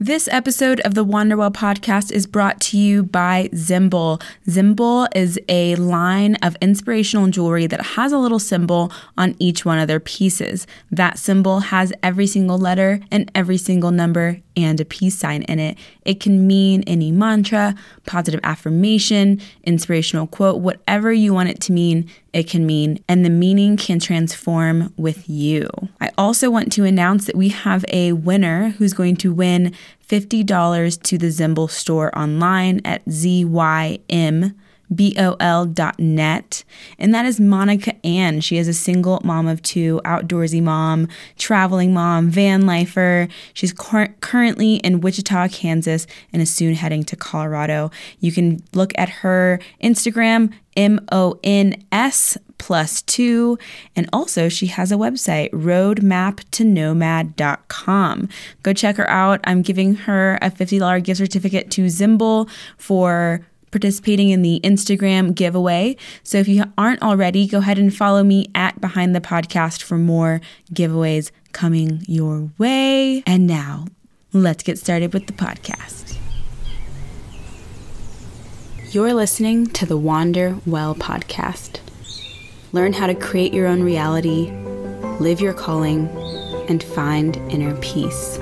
This episode of the Wanderwell podcast is brought to you by Zimble. Zimble is a line of inspirational jewelry that has a little symbol on each one of their pieces. That symbol has every single letter and every single number and a peace sign in it. It can mean any mantra, positive affirmation, inspirational quote, whatever you want it to mean, it can mean, and the meaning can transform with you. I also want to announce that we have a winner who's going to win $50 to the Zimble store online at ZYM bol.net. And that is Monica Ann. She is a single mom of two, outdoorsy mom, traveling mom, van lifer. She's cur- currently in Wichita, Kansas, and is soon heading to Colorado. You can look at her Instagram, M O N S plus two. And also, she has a website, roadmaptonomad.com. Go check her out. I'm giving her a $50 gift certificate to Zimble for participating in the Instagram giveaway. So if you aren't already, go ahead and follow me at Behind the Podcast for more giveaways coming your way. And now, let's get started with the podcast. You're listening to the Wander Well podcast. Learn how to create your own reality, live your calling, and find inner peace.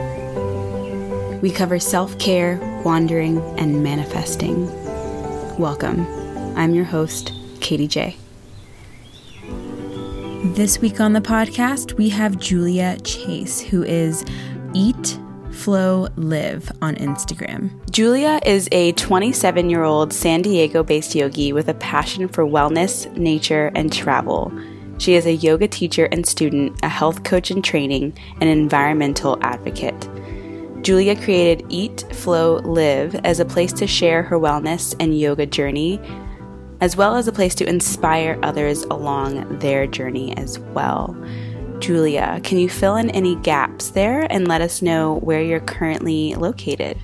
We cover self care, wandering, and manifesting Welcome. I'm your host, Katie J. This week on the podcast, we have Julia Chase, who is Eat, Flow, Live on Instagram. Julia is a 27 year old San Diego based yogi with a passion for wellness, nature, and travel. She is a yoga teacher and student, a health coach in training, and an environmental advocate. Julia created Eat, Flow, Live as a place to share her wellness and yoga journey, as well as a place to inspire others along their journey as well. Julia, can you fill in any gaps there and let us know where you're currently located?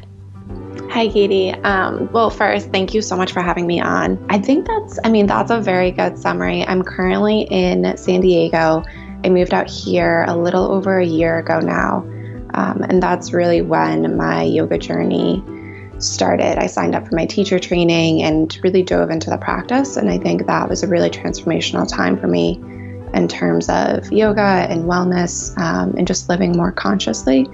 Hi, Katie. Um, well, first, thank you so much for having me on. I think that's, I mean, that's a very good summary. I'm currently in San Diego. I moved out here a little over a year ago now. Um, and that's really when my yoga journey started. I signed up for my teacher training and really dove into the practice. And I think that was a really transformational time for me in terms of yoga and wellness um, and just living more consciously.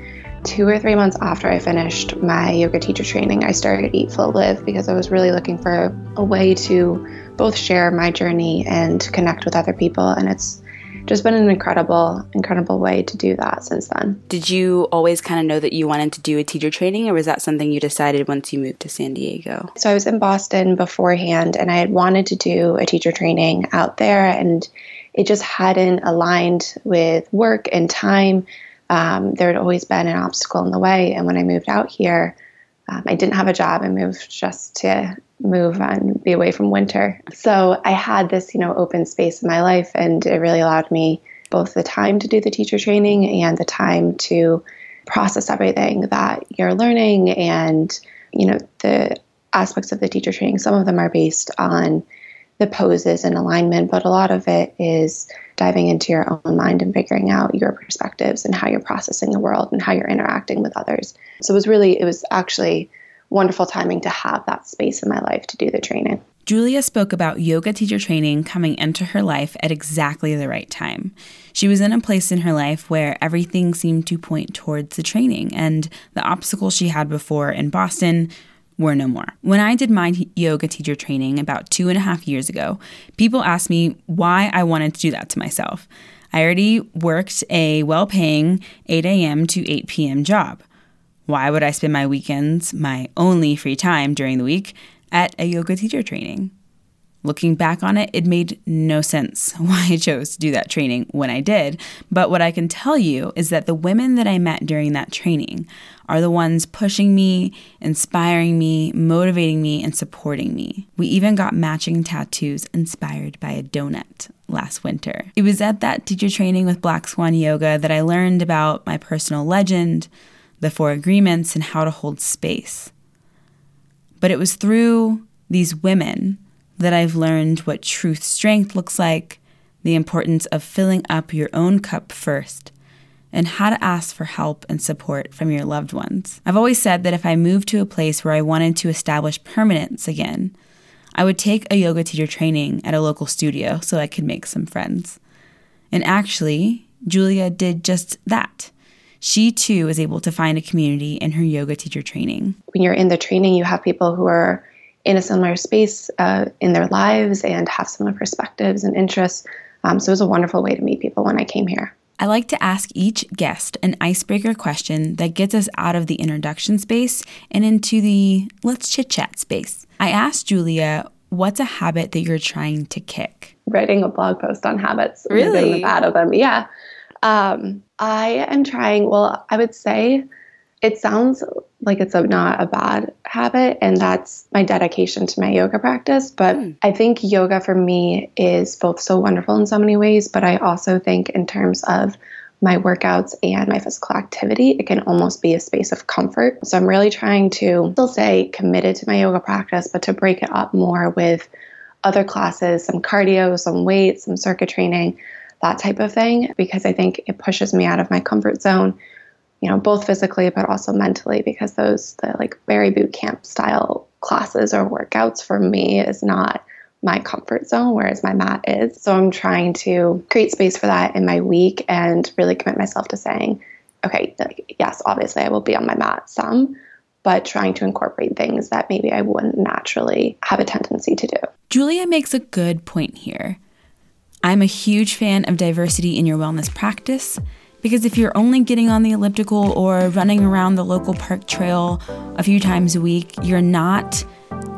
Two or three months after I finished my yoga teacher training, I started Eat Flow Live because I was really looking for a way to both share my journey and connect with other people. And it's just been an incredible, incredible way to do that since then. Did you always kind of know that you wanted to do a teacher training, or was that something you decided once you moved to San Diego? So I was in Boston beforehand, and I had wanted to do a teacher training out there, and it just hadn't aligned with work and time. Um, there had always been an obstacle in the way, and when I moved out here, um, I didn't have a job. I moved just to move and be away from winter. So I had this, you know, open space in my life, and it really allowed me both the time to do the teacher training and the time to process everything that you're learning and, you know, the aspects of the teacher training. Some of them are based on the poses and alignment, but a lot of it is diving into your own mind and figuring out your perspectives and how you're processing the world and how you're interacting with others. So it was really, it was actually wonderful timing to have that space in my life to do the training. Julia spoke about yoga teacher training coming into her life at exactly the right time. She was in a place in her life where everything seemed to point towards the training, and the obstacles she had before in Boston were no more. When I did my yoga teacher training about two and a half years ago, people asked me why I wanted to do that to myself. I already worked a well paying 8 a.m. to 8 p.m. job. Why would I spend my weekends, my only free time during the week, at a yoga teacher training? Looking back on it, it made no sense why I chose to do that training when I did. But what I can tell you is that the women that I met during that training are the ones pushing me, inspiring me, motivating me, and supporting me. We even got matching tattoos inspired by a donut last winter. It was at that teacher training with Black Swan Yoga that I learned about my personal legend the four agreements, and how to hold space. But it was through these women that I've learned what truth strength looks like, the importance of filling up your own cup first, and how to ask for help and support from your loved ones. I've always said that if I moved to a place where I wanted to establish permanence again, I would take a yoga teacher training at a local studio so I could make some friends. And actually, Julia did just that. She too was able to find a community in her yoga teacher training. When you're in the training, you have people who are in a similar space uh, in their lives and have similar perspectives and interests. Um, so it was a wonderful way to meet people when I came here. I like to ask each guest an icebreaker question that gets us out of the introduction space and into the let's chit chat space. I asked Julia, what's a habit that you're trying to kick? Writing a blog post on habits. Really? The bad of them. Yeah. Um, I am trying, well, I would say it sounds like it's a, not a bad habit, and that's my dedication to my yoga practice. But mm. I think yoga for me is both so wonderful in so many ways, but I also think in terms of my workouts and my physical activity, it can almost be a space of comfort. So I'm really trying to still stay committed to my yoga practice, but to break it up more with other classes, some cardio, some weights, some circuit training, that type of thing, because I think it pushes me out of my comfort zone you know, both physically but also mentally, because those the like Barre boot camp style classes or workouts for me is not my comfort zone, whereas my mat is. So I'm trying to create space for that in my week and really commit myself to saying, okay, like, yes, obviously I will be on my mat some, but trying to incorporate things that maybe I wouldn't naturally have a tendency to do. Julia makes a good point here. I'm a huge fan of diversity in your wellness practice because if you're only getting on the elliptical or running around the local park trail a few times a week, you're not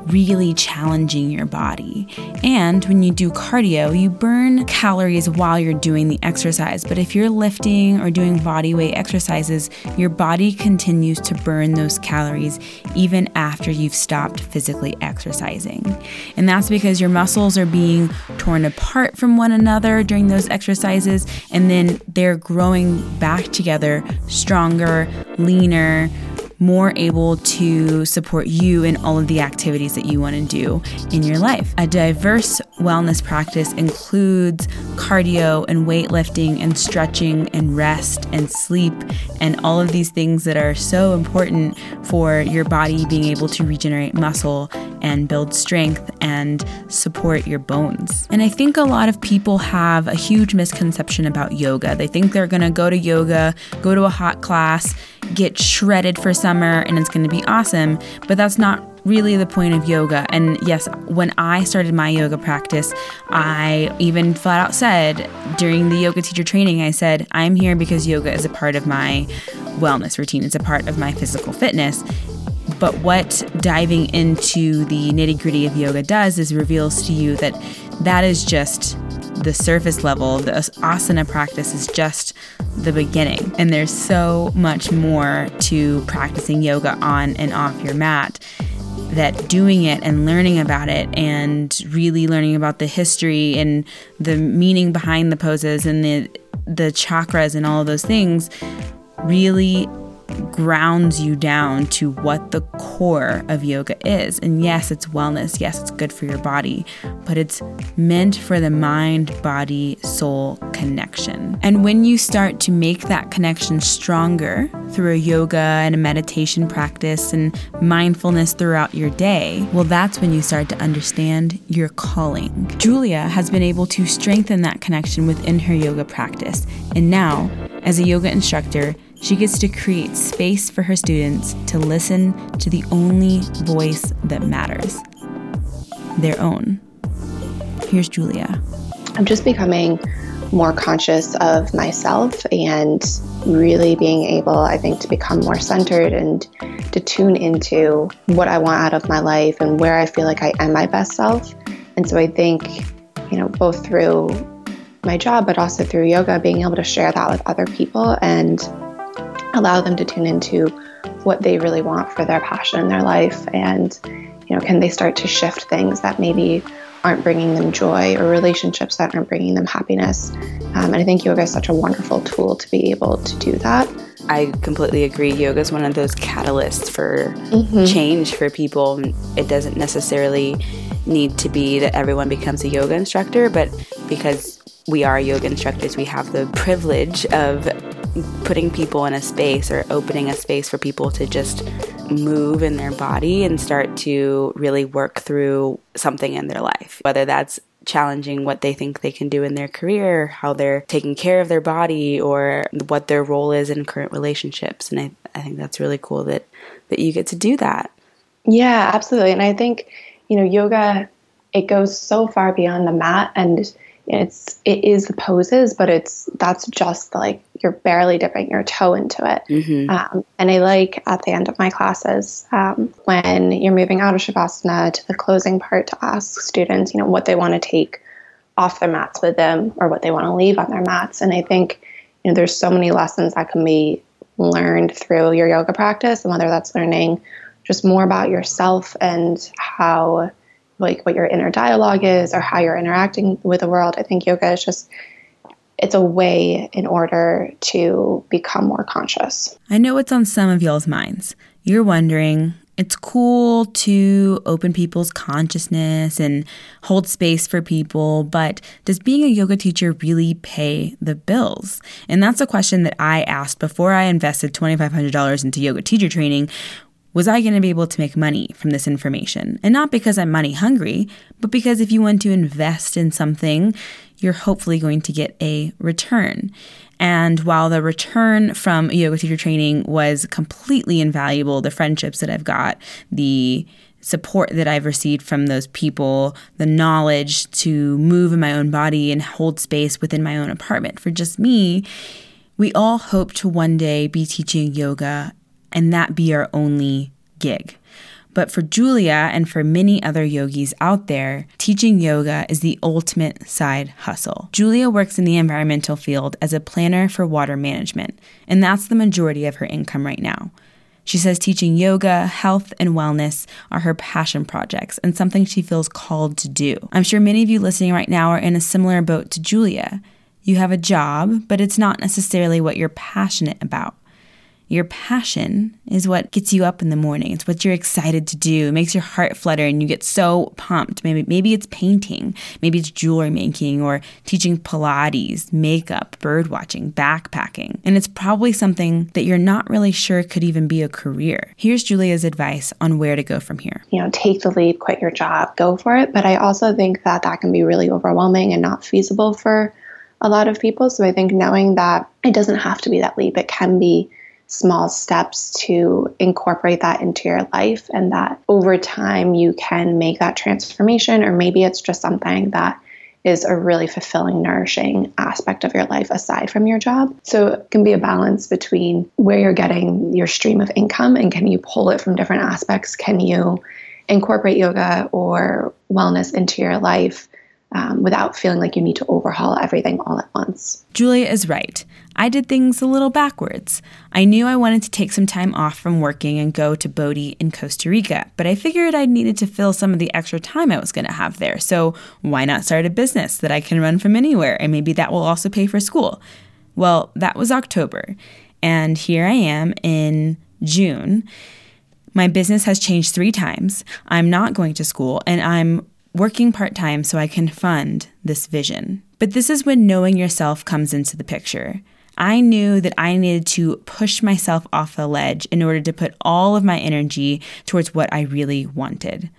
really challenging your body. And when you do cardio, you burn calories while you're doing the exercise. But if you're lifting or doing body weight exercises, your body continues to burn those calories even after you've stopped physically exercising. And that's because your muscles are being torn apart from one another during those exercises, and then they're growing back together stronger, leaner more able to support you in all of the activities that you want to do in your life. A diverse wellness practice includes cardio and weightlifting and stretching and rest and sleep and all of these things that are so important for your body being able to regenerate muscle and build strength and support your bones. And I think a lot of people have a huge misconception about yoga. They think they're going to go to yoga, go to a hot class, get shredded for summer and it's going to be awesome. But that's not really the point of yoga. And yes, when I started my yoga practice, I even flat out said during the yoga teacher training, I said, I'm here because yoga is a part of my wellness routine, it's a part of my physical fitness. But what diving into the nitty gritty of yoga does is reveals to you that that is just the surface level. The asana practice is just the beginning. And there's so much more to practicing yoga on and off your mat that doing it and learning about it and really learning about the history and the meaning behind the poses and the the chakras and all of those things really grounds you down to what the core of yoga is. And yes, it's wellness. Yes, it's good for your body, but it's meant for the mind, body, soul connection. And when you start to make that connection stronger through a yoga and a meditation practice and mindfulness throughout your day, well, that's when you start to understand your calling. Julia has been able to strengthen that connection within her yoga practice. And now, as a yoga instructor, she gets to create space for her students to listen to the only voice that matters their own. Here's Julia. I'm just becoming more conscious of myself and really being able, I think, to become more centered and to tune into what I want out of my life and where I feel like I am my best self. And so I think, you know, both through my job, but also through yoga, being able to share that with other people and allow them to tune into what they really want for their passion in their life and you know can they start to shift things that maybe aren't bringing them joy or relationships that aren't bringing them happiness. Um, and i think yoga is such a wonderful tool to be able to do that. I completely agree. Yoga is one of those catalysts for mm-hmm. change for people. It doesn't necessarily need to be that everyone becomes a yoga instructor but because we are yoga instructors we have the privilege of putting people in a space or opening a space for people to just move in their body and start to really work through something in their life, whether that's challenging what they think they can do in their career, how they're taking care of their body, or what their role is in current relationships. And I, I think that's really cool that, that you get to do that. Yeah, absolutely. And I think, you know, yoga, it goes so far beyond the mat and it's it is the poses, but it's that's just like you're barely dipping your toe into it. Mm-hmm. Um, and I like at the end of my classes um, when you're moving out of shavasana to the closing part to ask students, you know, what they want to take off their mats with them or what they want to leave on their mats. And I think you know there's so many lessons that can be learned through your yoga practice, and whether that's learning just more about yourself and how like what your inner dialogue is or how you're interacting with the world. I think yoga is just it's a way in order to become more conscious. I know it's on some of y'all's minds. You're wondering, it's cool to open people's consciousness and hold space for people, but does being a yoga teacher really pay the bills? And that's a question that I asked before I invested $2,500 into yoga teacher training was I going to be able to make money from this information? And not because I'm money hungry, but because if you want to invest in something, you're hopefully going to get a return. And while the return from yoga teacher training was completely invaluable, the friendships that I've got, the support that I've received from those people, the knowledge to move in my own body and hold space within my own apartment for just me, we all hope to one day be teaching yoga and that be our only gig. But for Julia and for many other yogis out there, teaching yoga is the ultimate side hustle. Julia works in the environmental field as a planner for water management, and that's the majority of her income right now. She says teaching yoga, health, and wellness are her passion projects and something she feels called to do. I'm sure many of you listening right now are in a similar boat to Julia. You have a job, but it's not necessarily what you're passionate about. Your passion is what gets you up in the morning. It's what you're excited to do. It makes your heart flutter and you get so pumped. Maybe maybe it's painting, maybe it's jewelry making or teaching Pilates, makeup, bird watching, backpacking. And it's probably something that you're not really sure could even be a career. Here's Julia's advice on where to go from here. You know, take the leap, quit your job, go for it, but I also think that that can be really overwhelming and not feasible for a lot of people. So I think knowing that it doesn't have to be that leap, it can be small steps to incorporate that into your life and that over time you can make that transformation or maybe it's just something that is a really fulfilling nourishing aspect of your life aside from your job. So it can be a balance between where you're getting your stream of income and can you pull it from different aspects? Can you incorporate yoga or wellness into your life um, without feeling like you need to overhaul everything all at once. Julia is right. I did things a little backwards. I knew I wanted to take some time off from working and go to Bodie in Costa Rica, but I figured I needed to fill some of the extra time I was going to have there. So why not start a business that I can run from anywhere and maybe that will also pay for school? Well, that was October, and here I am in June. My business has changed three times. I'm not going to school, and I'm working part time so I can fund this vision. But this is when knowing yourself comes into the picture. I knew that I needed to push myself off the ledge in order to put all of my energy towards what I really wanted.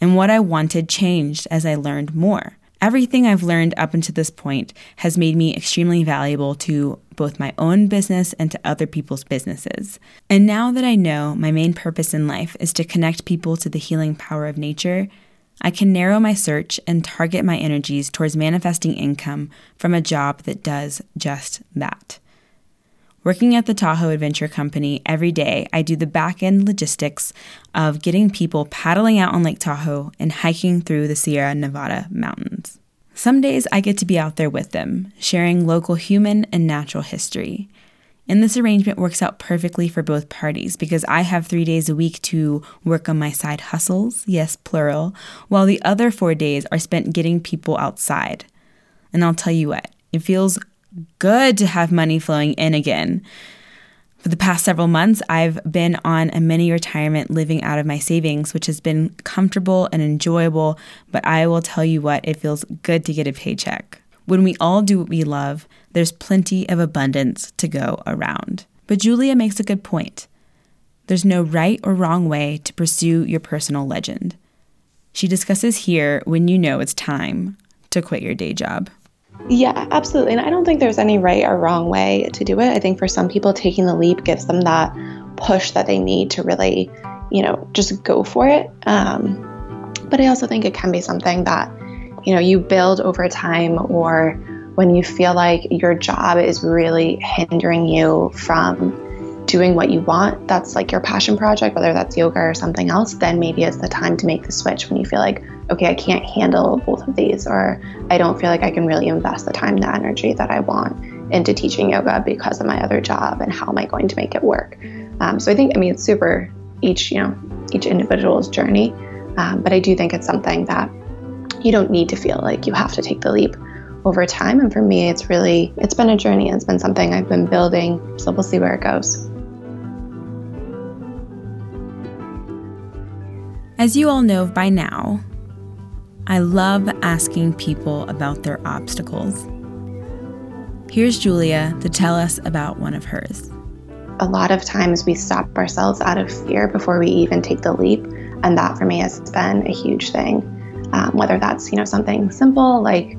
And what I wanted changed as I learned more. Everything I've learned up until this point has made me extremely valuable to both my own business and to other people's businesses. And now that I know my main purpose in life is to connect people to the healing power of nature, I can narrow my search and target my energies towards manifesting income from a job that does just that. Working at the Tahoe Adventure Company every day, I do the back end logistics of getting people paddling out on Lake Tahoe and hiking through the Sierra Nevada mountains. Some days I get to be out there with them, sharing local human and natural history. And this arrangement works out perfectly for both parties because I have three days a week to work on my side hustles, yes, plural, while the other four days are spent getting people outside. And I'll tell you what, it feels good to have money flowing in again. For the past several months, I've been on a mini retirement living out of my savings, which has been comfortable and enjoyable, but I will tell you what, it feels good to get a paycheck. When we all do what we love, there's plenty of abundance to go around. But Julia makes a good point. There's no right or wrong way to pursue your personal legend. She discusses here when you know it's time to quit your day job. Yeah, absolutely. And I don't think there's any right or wrong way to do it. I think for some people, taking the leap gives them that push that they need to really, you know, just go for it. Um, but I also think it can be something that, you know, you build over time or when you feel like your job is really hindering you from doing what you want, that's like your passion project, whether that's yoga or something else, then maybe it's the time to make the switch when you feel like, okay, I can't handle both of these, or I don't feel like I can really invest the time, the energy that I want into teaching yoga because of my other job, and how am I going to make it work? Um, so I think, I mean, it's super each, you know, each individual's journey, um, but I do think it's something that you don't need to feel like you have to take the leap over time. And for me, it's really, it's been a journey. It's been something I've been building. So we'll see where it goes. As you all know by now, I love asking people about their obstacles. Here's Julia to tell us about one of hers. A lot of times we stop ourselves out of fear before we even take the leap, and that for me has been a huge thing. Um, whether that's you know something simple like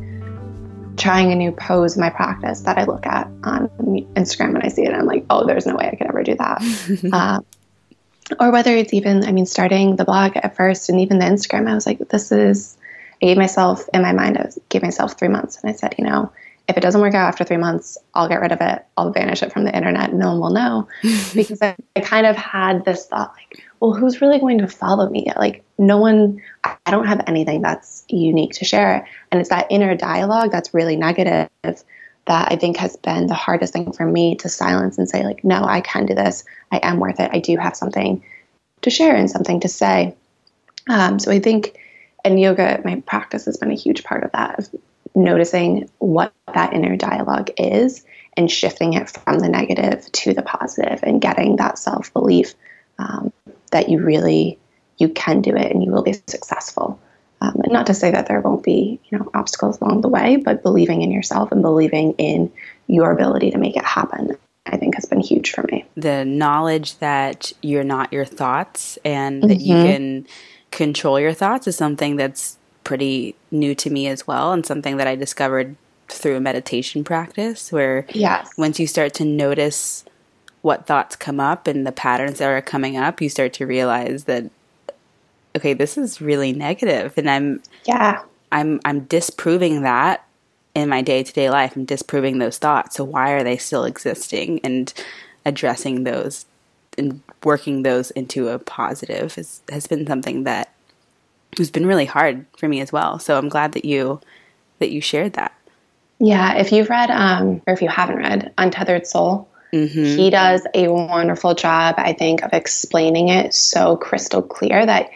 trying a new pose in my practice that I look at on Instagram and I see it, and I'm like, oh, there's no way I could ever do that. uh, or whether it's even, I mean, starting the blog at first and even the Instagram, I was like, this is, I gave myself, in my mind, I gave myself three months. And I said, you know, if it doesn't work out after three months, I'll get rid of it. I'll banish it from the internet. No one will know. because I, I kind of had this thought like, well, who's really going to follow me? Like, no one, I don't have anything that's unique to share. And it's that inner dialogue that's really negative that I think has been the hardest thing for me to silence and say, like, no, I can do this. I am worth it. I do have something to share and something to say. Um, so I think, and yoga, my practice has been a huge part of that, of noticing what that inner dialogue is and shifting it from the negative to the positive and getting that self belief um, that you really you can do it and you will be successful. Um, and not to say that there won't be you know obstacles along the way, but believing in yourself and believing in your ability to make it happen I think has been huge for me. The knowledge that you're not your thoughts and mm-hmm. that you mm-hmm. can control your thoughts is something that's pretty new to me as well, and something that I discovered through a meditation practice where yes. once you start to notice what thoughts come up and the patterns that are coming up, you start to realize that okay, this is really negative and I'm yeah. I'm I'm disproving that in my day to day life. I'm disproving those thoughts. So why are they still existing? And addressing those and working those into a positive has, has been something that has been really hard for me as well. So I'm glad that you that you shared that. Yeah, if you've read um, or if you haven't read Untethered Soul, mm-hmm. he does a wonderful job, I think, of explaining it so crystal clear that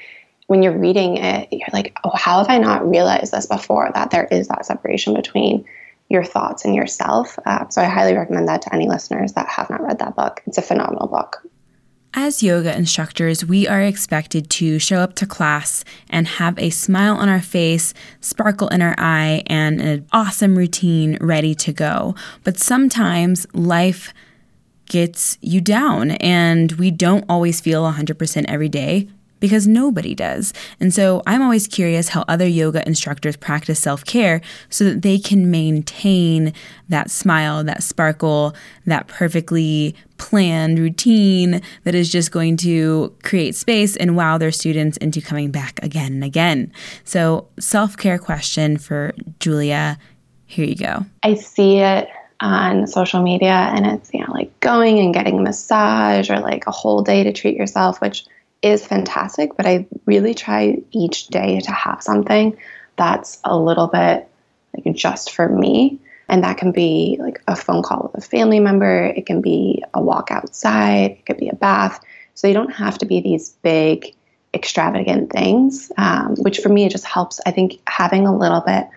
when you're reading it, you're like, oh, how have I not realized this before? That there is that separation between your thoughts and yourself. Uh, so I highly recommend that to any listeners that have not read that book. It's a phenomenal book. As yoga instructors, we are expected to show up to class and have a smile on our face, sparkle in our eye, and an awesome routine ready to go. But sometimes life gets you down, and we don't always feel 100% every day because nobody does. And so I'm always curious how other yoga instructors practice self care so that they can maintain that smile, that sparkle, that perfectly planned routine that is just going to create space and wow their students into coming back again and again. So, self care question for Julia. Here you go. I see it on social media and it's, you know, like going and getting a massage or like a whole day to treat yourself, which is fantastic, but I really try each day to have something that's a little bit like just for me. And that can be like a phone call with a family member, it can be a walk outside, it could be a bath. So you don't have to be these big, extravagant things, um, which for me, it just helps. I think having a little bit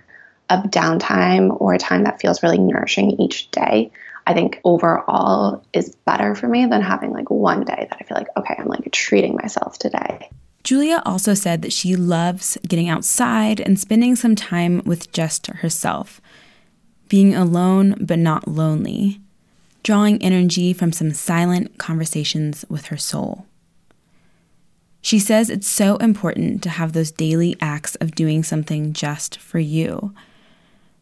of downtime or a time that feels really nourishing each day I think overall is better for me than having like one day that I feel like, okay, I'm like treating myself today. Julia also said that she loves getting outside and spending some time with just herself. being alone but not lonely, drawing energy from some silent conversations with her soul. She says it's so important to have those daily acts of doing something just for you.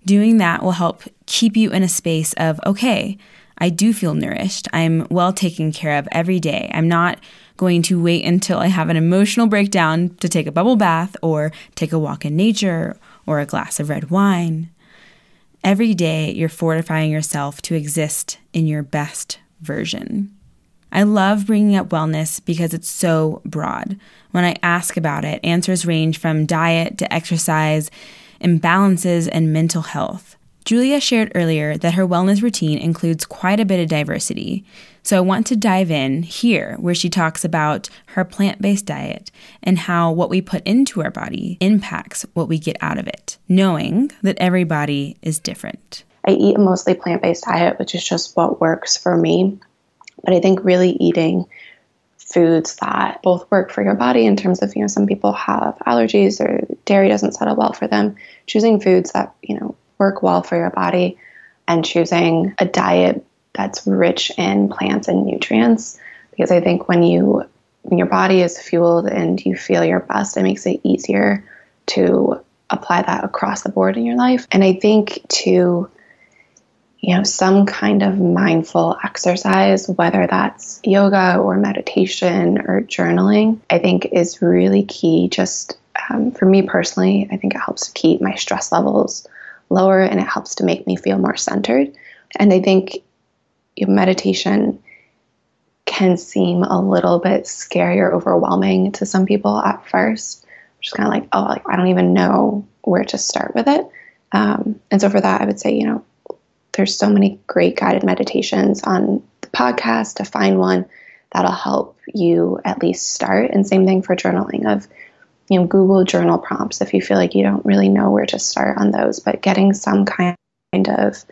Doing that will help keep you in a space of, okay, I do feel nourished. I'm well taken care of every day. I'm not going to wait until I have an emotional breakdown to take a bubble bath or take a walk in nature or a glass of red wine. Every day, you're fortifying yourself to exist in your best version. I love bringing up wellness because it's so broad. When I ask about it, answers range from diet to exercise, imbalances, and mental health. Julia shared earlier that her wellness routine includes quite a bit of diversity. So I want to dive in here where she talks about her plant based diet and how what we put into our body impacts what we get out of it, knowing that everybody is different. I eat a mostly plant based diet, which is just what works for me. But I think really eating foods that both work for your body in terms of, you know, some people have allergies or dairy doesn't settle well for them. Choosing foods that, you know, work well for your body and choosing a diet that's rich in plants and nutrients. Because I think when you when your body is fueled and you feel your best, it makes it easier to apply that across the board in your life. And I think to you know, some kind of mindful exercise, whether that's yoga or meditation or journaling, I think is really key. Just um, for me personally, I think it helps to keep my stress levels lower and it helps to make me feel more centered. And I think you know, meditation can seem a little bit scary or overwhelming to some people at first. Just kind of like, oh, like I don't even know where to start with it. Um, and so for that, I would say, you know, there's so many great guided meditations on the podcast to find one that'll help you at least start. And same thing for journaling of, you know, Google journal prompts if you feel like you don't really know where to start on those, but getting some kind of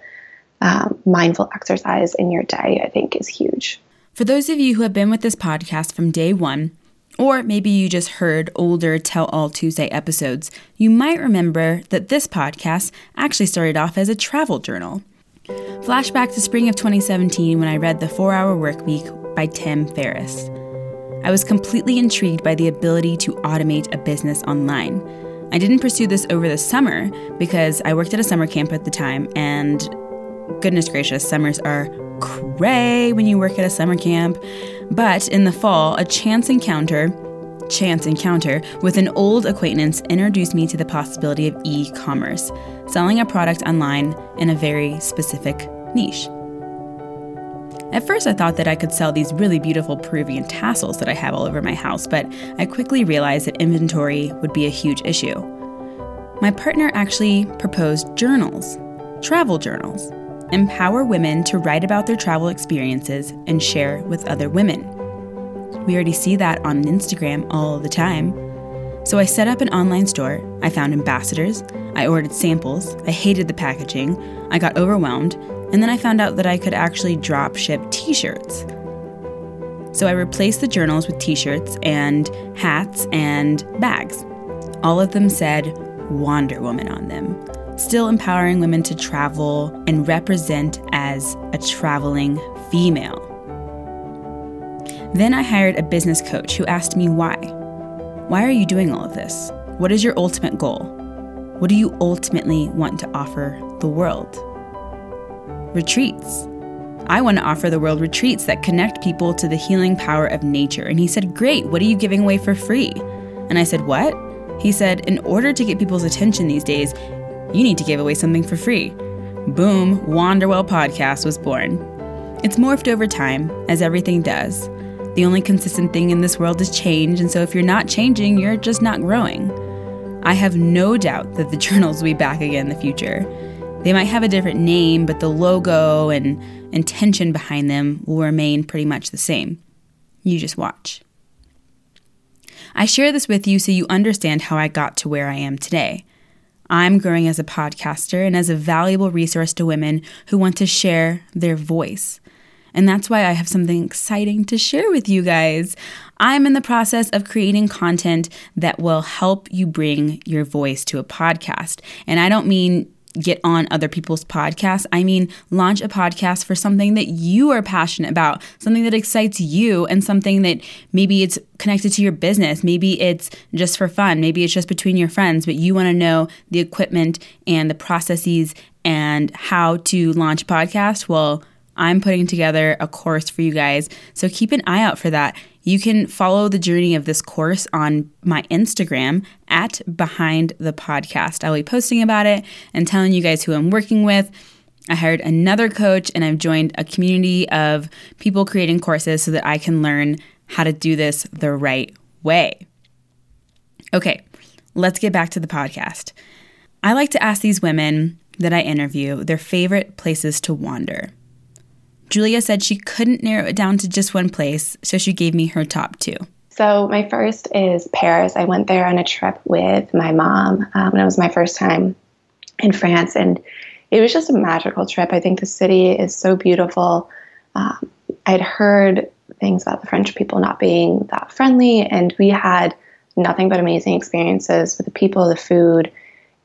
um, mindful exercise in your day, I think, is huge. For those of you who have been with this podcast from day one, or maybe you just heard older Tell All Tuesday episodes, you might remember that this podcast actually started off as a travel journal. Flashback to spring of 2017 when I read The 4 Hour Work Week by Tim Ferriss. I was completely intrigued by the ability to automate a business online. I didn't pursue this over the summer because I worked at a summer camp at the time, and goodness gracious, summers are cray when you work at a summer camp. But in the fall, a chance encounter chance encounter with an old acquaintance introduced me to the possibility of e commerce, selling a product online in a very specific niche. At first, I thought that I could sell these really beautiful Peruvian tassels that I have all over my house, but I quickly realized that inventory would be a huge issue. My partner actually proposed journals, travel journals, empower women to write about their travel experiences and share with other women. We already see that on Instagram all the time. So I set up an online store. I found ambassadors. I ordered samples. I hated the packaging. I got overwhelmed. And then I found out that I could actually drop ship t shirts. So I replaced the journals with t shirts and hats and bags. All of them said Wonder Woman on them, still empowering women to travel and represent as a traveling female. Then I hired a business coach who asked me why. Why are you doing all of this? What is your ultimate goal? What do you ultimately want to offer the world? Retreats. I want to offer the world retreats that connect people to the healing power of nature. And he said, Great, what are you giving away for free? And I said, What? He said, In order to get people's attention these days, you need to give away something for free. Boom, Wanderwell Podcast was born. It's morphed over time, as everything does. The only consistent thing in this world is change, and so if you're not changing, you're just not growing. I have no doubt that the journals will be back again in the future. They might have a different name, but the logo and intention behind them will remain pretty much the same. You just watch. I share this with you so you understand how I got to where I am today. I'm growing as a podcaster and as a valuable resource to women who want to share their voice. And that's why I have something exciting to share with you guys. I'm in the process of creating content that will help you bring your voice to a podcast. And I don't mean get on other people's podcasts. I mean, launch a podcast for something that you are passionate about, something that excites you, and something that maybe it's connected to your business. Maybe it's just for fun. Maybe it's just between your friends, but you want to know the equipment and the processes and how to launch a podcast. Well, I'm putting together a course for you guys. So keep an eye out for that. You can follow the journey of this course on my Instagram at Behind the Podcast. I'll be posting about it and telling you guys who I'm working with. I hired another coach and I've joined a community of people creating courses so that I can learn how to do this the right way. Okay, let's get back to the podcast. I like to ask these women that I interview their favorite places to wander. Julia said she couldn't narrow it down to just one place, so she gave me her top two. So, my first is Paris. I went there on a trip with my mom, um, and it was my first time in France, and it was just a magical trip. I think the city is so beautiful. Um, I'd heard things about the French people not being that friendly, and we had nothing but amazing experiences with the people, the food,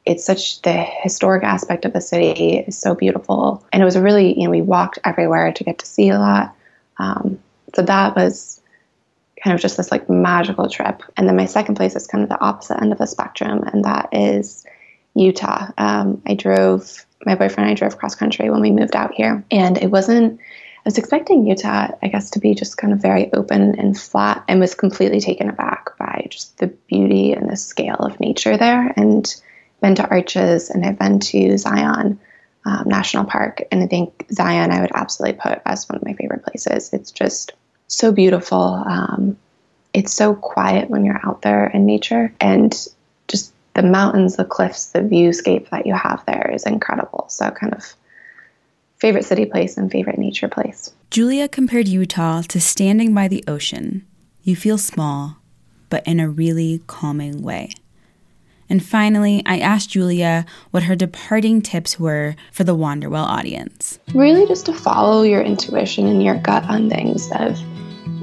it's such the historic aspect of the city is so beautiful. And it was really you know we walked everywhere to get to see a lot. Um, so that was kind of just this like magical trip. And then my second place is kind of the opposite end of the spectrum and that is utah. Um, i drove my boyfriend and i drove cross country when we moved out here. And it wasn't I was expecting Utah, I guess, to be just kind of very open and flat, and was completely taken aback by just the beauty and the scale of nature there. And been to Arches and I've been to Zion um, National Park. And I think Zion I would absolutely put as one of my favorite places. It's just so beautiful. Um, it's so quiet when you're out there in nature and just the mountains, the cliffs, the viewscape that you have there is incredible. So kind of favorite city place and favorite nature place. Julia compared Utah to standing by the ocean. You feel small, but in a really calming way. And finally, I asked Julia what her departing tips were for the Wanderwell audience. Really, just to follow your intuition and your gut on things. Of,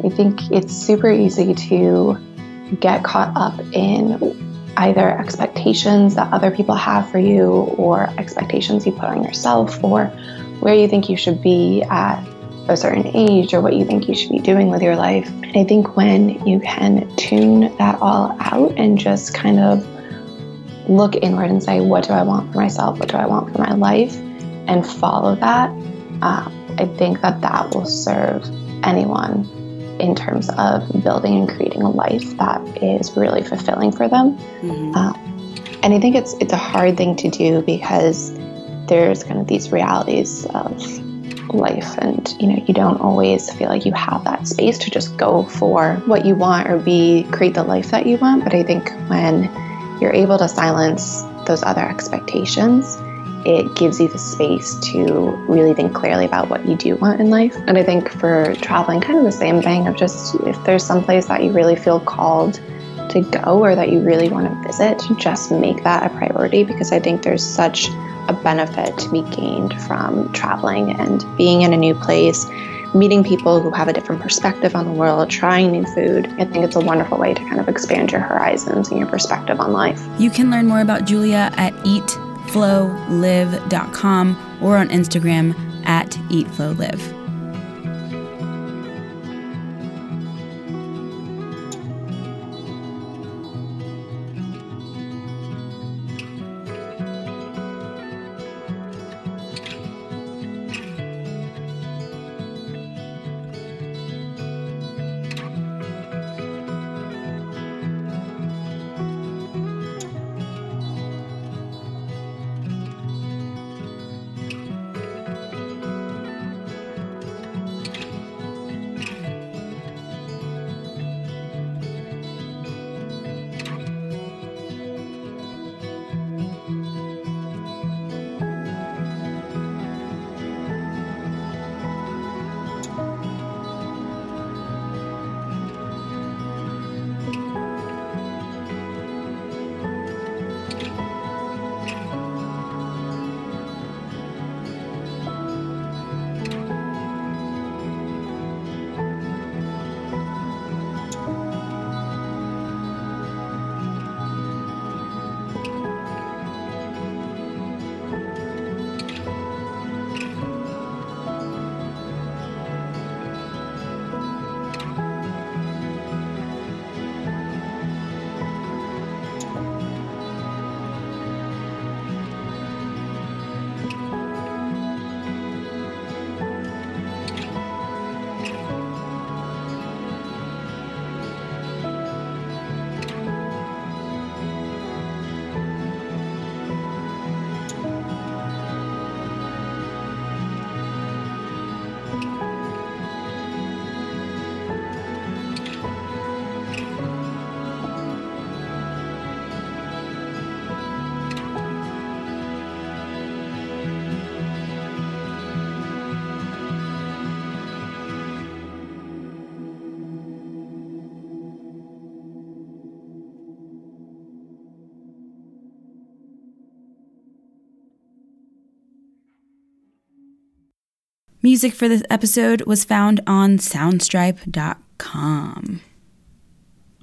I think it's super easy to get caught up in either expectations that other people have for you or expectations you put on yourself or where you think you should be at a certain age or what you think you should be doing with your life. I think when you can tune that all out and just kind of look inward and say, what do I want for myself? What do I want for my life? And follow that. Uh, I think that that will serve anyone in terms of building and creating a life that is really fulfilling for them. Mm-hmm. Uh, and I think it's it's a hard thing to do because there's kind of these realities of life and you know you don't always feel like you have that space to just go for what you want or be create the life that you want but i think when you're able to silence those other expectations, it gives you the space to really think clearly about what you do want in life. And I think for traveling, kind of the same thing of just if there's some place that you really feel called to go or that you really want to visit, just make that a priority because I think there's such a benefit to be gained from traveling and being in a new place meeting people who have a different perspective on the world, trying new food. I think it's a wonderful way to kind of expand your horizons and your perspective on life. You can learn more about Julia at eatflowlive.com or on Instagram at eatflowlive. Music for this episode was found on soundstripe.com.